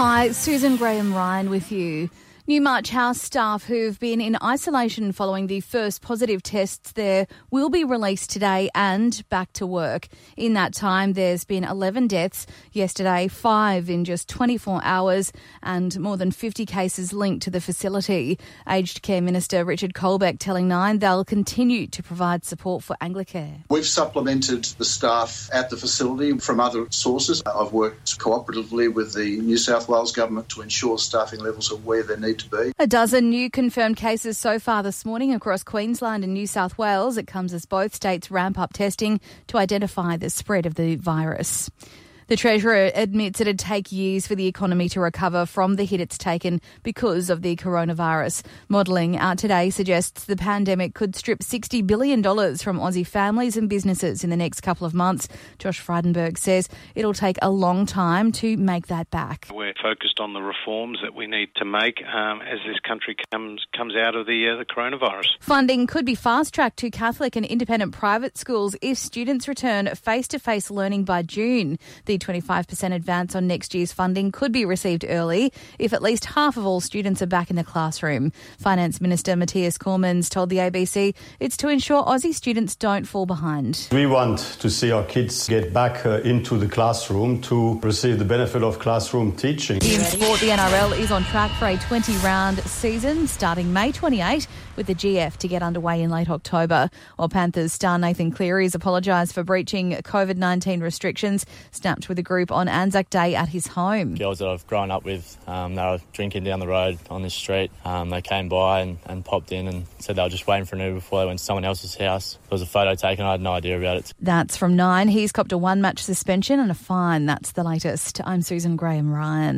Hi, Susan Graham Ryan with you. Newmarch House staff who've been in isolation following the first positive tests there will be released today and back to work. In that time, there's been 11 deaths yesterday, five in just 24 hours, and more than 50 cases linked to the facility. Aged Care Minister Richard Colbeck telling Nine they'll continue to provide support for Anglicare. We've supplemented the staff at the facility from other sources. I've worked cooperatively with the New South Wales Government to ensure staffing levels are where they need to be. A dozen new confirmed cases so far this morning across Queensland and New South Wales. It comes as both states ramp up testing to identify the spread of the virus. The Treasurer admits it'd take years for the economy to recover from the hit it's taken because of the coronavirus. Modelling out today suggests the pandemic could strip $60 billion from Aussie families and businesses in the next couple of months. Josh Frydenberg says it'll take a long time to make that back. We're focused on the reforms that we need to make um, as this country comes comes out of the, uh, the coronavirus. Funding could be fast tracked to Catholic and independent private schools if students return face to face learning by June. The 25% advance on next year's funding could be received early if at least half of all students are back in the classroom. Finance Minister Mathias Cormann's told the ABC it's to ensure Aussie students don't fall behind. We want to see our kids get back uh, into the classroom to receive the benefit of classroom teaching. In sport, the NRL is on track for a 20 round season starting May 28 with the GF to get underway in late October. While Panthers star Nathan Cleary has apologised for breaching COVID 19 restrictions, snapped with a group on Anzac Day at his home. Girls that I've grown up with, um, they were drinking down the road on this street. Um, they came by and, and popped in and said they were just waiting for an Uber before they went to someone else's house. There was a photo taken. I had no idea about it. That's from nine. He's copped a one match suspension and a fine. That's the latest. I'm Susan Graham Ryan.